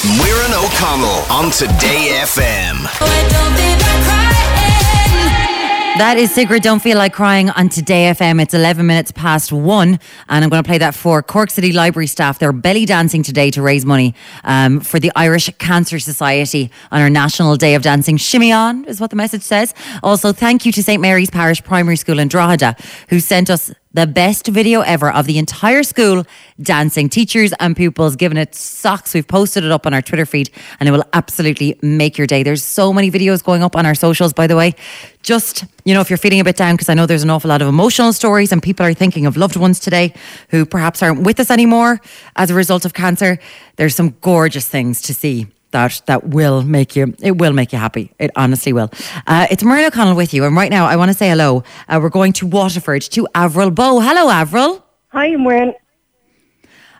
Muireann O'Connell on Today FM. That is Sigrid Don't Feel Like Crying on Today FM. It's 11 minutes past one, and I'm going to play that for Cork City Library staff. They're belly dancing today to raise money um, for the Irish Cancer Society on our National Day of Dancing. Shimmy on is what the message says. Also, thank you to St. Mary's Parish Primary School in Drogheda, who sent us the best video ever of the entire school dancing. Teachers and pupils giving it socks. We've posted it up on our Twitter feed and it will absolutely make your day. There's so many videos going up on our socials, by the way. Just, you know, if you're feeling a bit down, because I know there's an awful lot of emotional stories and people are thinking of loved ones today who perhaps aren't with us anymore as a result of cancer, there's some gorgeous things to see that that will make you it will make you happy it honestly will uh, it's Muireann O'Connell with you and right now I want to say hello uh, we're going to Waterford to Avril Bowe hello Avril Hi, Muireann.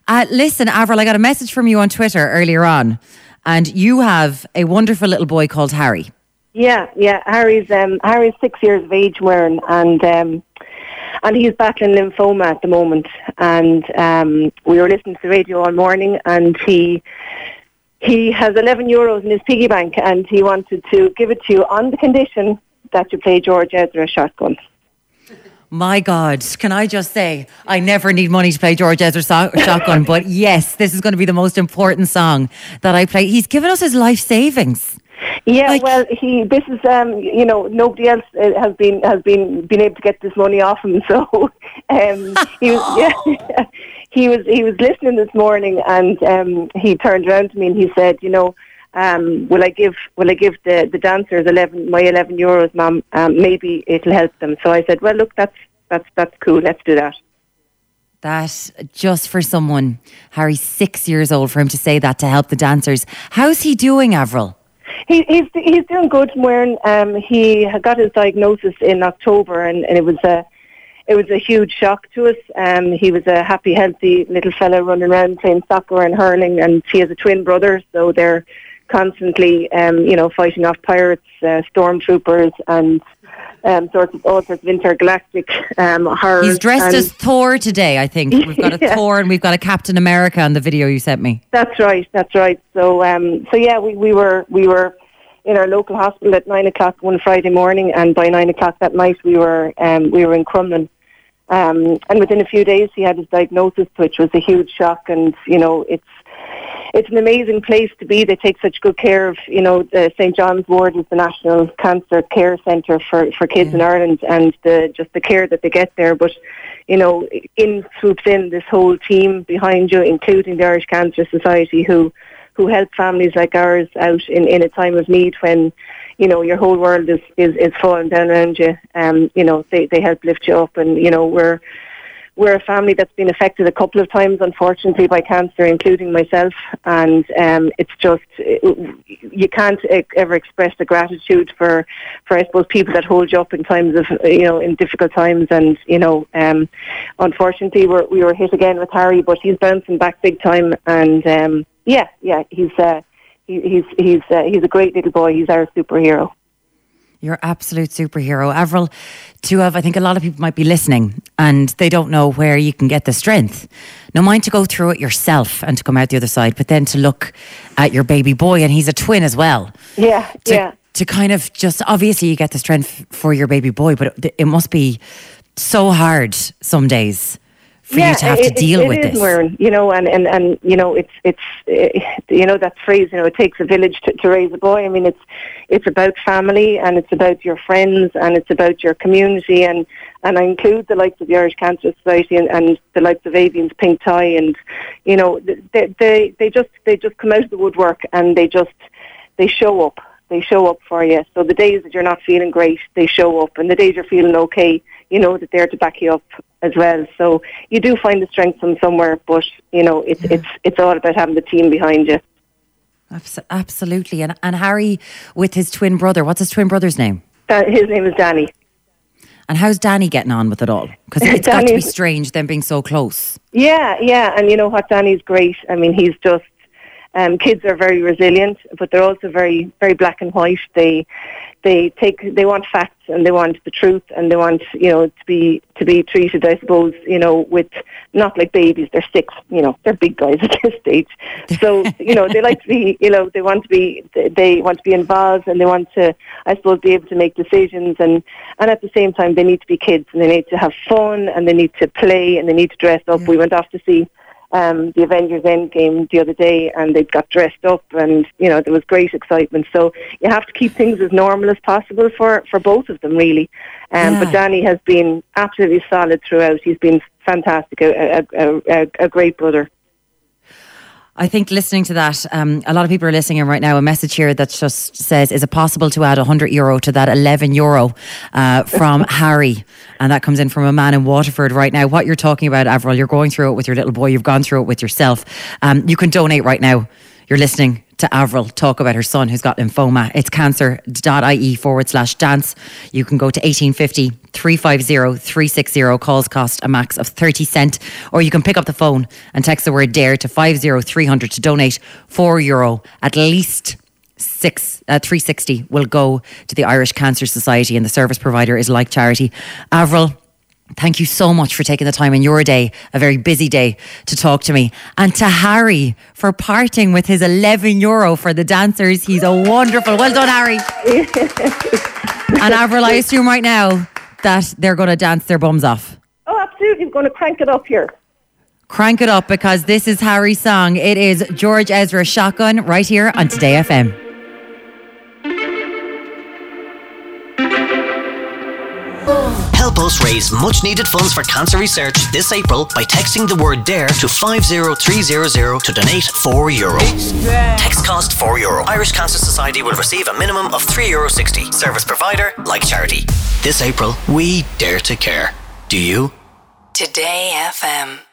uh, listen Avril I got a message from you on Twitter earlier on and you have a wonderful little boy called Harry Yeah, yeah. Harry's um, Harry's six years of age, Muireann, and um, and he's battling lymphoma at the moment. And um, we were listening to the radio all morning, and he he has 11 euros in his piggy bank, and he wanted to give it to you on the condition that you play George Ezra shotgun. my God can I just say I never need money to play George Ezra so- shotgun but yes this is going to be the most important song that I play he's given us his life savings Yeah, Like- well, he this is um, you know nobody else uh, has been has been been able to get this money off him. So um, he was yeah, he was he was listening this morning, and um, he turned around to me and he said, you know. Um, will I give Will I give the, the dancers eleven my eleven euros, ma'am? Um, maybe it'll help them. So I said, well, look, that's that's that's cool. Let's do that. that just for someone Harry's six years old for him to say that to help the dancers how's he doing Avril He, he's he's doing good, Muireann. Um, he got his diagnosis in October, and, and it was a it was a huge shock to us. Um, he was a happy, healthy little fella running around playing soccer and hurling, and he has a twin brother, so they're constantly, um, you know, fighting off pirates, uh, stormtroopers, and um, sorts of all sorts of intergalactic um, horrors. He's dressed as Thor today, I think. We've got a Yeah. Thor and we've got a Captain America on the video you sent me. That's right. That's right. So, um, so yeah, we, we were we were in our local hospital at nine o'clock one Friday morning, and by nine o'clock that night we were um, we were in Crumlin. Um, and within a few days, he had his diagnosis, which was a huge shock. And you know, it's it's an amazing place to be. They take such good care of, you know, the St John's Ward is the National Cancer Care Centre for, for kids in Ireland and the, just the care that they get there. But, you know, in swoops in this whole team behind you, including the Irish Cancer Society who, who help families like ours out in, in a time of need when, you know, your whole world is, is, is falling down around you. Um, you know, they, they help lift you up and, you know, we're, we're a family that's been affected a couple of times, unfortunately, by cancer, including myself. And um, it's just you can't ever express the gratitude for, for I suppose people that hold you up in times of you know in difficult times. And you know, um, unfortunately, we're, we were hit again with Harry, but he's bouncing back big time. And um, yeah, yeah, he's. Uh, he, he's he's uh, he's a great little boy. He's our superhero. You're absolute superhero. Avril, to have, I think a lot of people might be listening and they don't know where you can get the strength. No mind to go through it yourself and to come out the other side, but then to look at your baby boy, and he's a twin as well. Yeah, To, yeah. to kind of just, obviously, you get the strength for your baby boy, but it, it must be so hard some days for you to have it- to deal it with is, this. Muireann, you know, and, and, and you know, it's it's uh, you know that phrase, you know, it takes a village to, to raise a boy. I mean, it's it's about family and it's about your friends and it's about your community and and I include the likes of the Irish Cancer Society and, and the likes of Aoibheann's Pink Tie and you know they they they just they just come out of the woodwork and they just they show up. They show up for you. So the days that you're not feeling great, they show up, and the days you're feeling okay, you know that they're to back you up as well. So you do find the strength from somewhere, but you know it's it's it's all about having the team behind you. Absolutely. And, and Harry with his twin brother, what's his twin brother's name? Uh, his name is Danny. And how's Danny getting on with it all? Because it's got to be strange them being so close. Yeah, yeah, and you know what? Danny's great. I mean, he's just Um, kids are very resilient, but they're also very, very black and white. They, they take, they want facts and they want the truth and they want, you know, to be, to be treated, I suppose, you know, with not like babies. They're six, you know, they're big guys at this stage. So, you know, they like to be, you know, they want to be, they want to be involved and they want to, I suppose, be able to make decisions and, and at the same time they need to be kids and they need to have fun and they need to play and they need to dress up. Yeah. We went off to see um, the Avengers Endgame the other day, and they got dressed up, and you know there was great excitement. So you have to keep things as normal as possible for for both of them, really. Um, yeah. But Danny has been absolutely solid throughout. He's been fantastic, a, a, a, a great brother. I think listening to that, um, a lot of people are listening in right now. A message here that just says, "Is it possible to add 100 euro to that 11 euro uh, from Harry?" And that comes in from a man in Waterford right now. What you're talking about, Avril, you're going through it with your little boy. You've gone through it with yourself. Um, you can donate right now. You're listening to Avril talk about her son who's got lymphoma. It's cancer.ie forward slash dance. You can go to 1850 350 360. Calls cost a max of 30 cent. Or you can pick up the phone and text the word DARE to 50300 to donate 4 euro at least six uh, 360 will go to the Irish Cancer Society and the service provider is like charity. Avril, Thank you so much for taking the time in your day, a very busy day, to talk to me. And to Harry for parting with his 11 euro for the dancers. He's a wonderful. Well done, Harry. and Avril, I assume right now that they're going to dance their bums off. Oh, absolutely. We're going to crank it up here. Crank it up because this is Harry's song. It is George Ezra Shotgun right here on Today FM. Raise much needed funds for cancer research this April by texting the word DARE to 50300 to donate 4 euro. Text cost 4 euro. Irish Cancer Society will receive a minimum of 3 euro 60. Service provider like charity. This April, we dare to care. Do you? Today FM.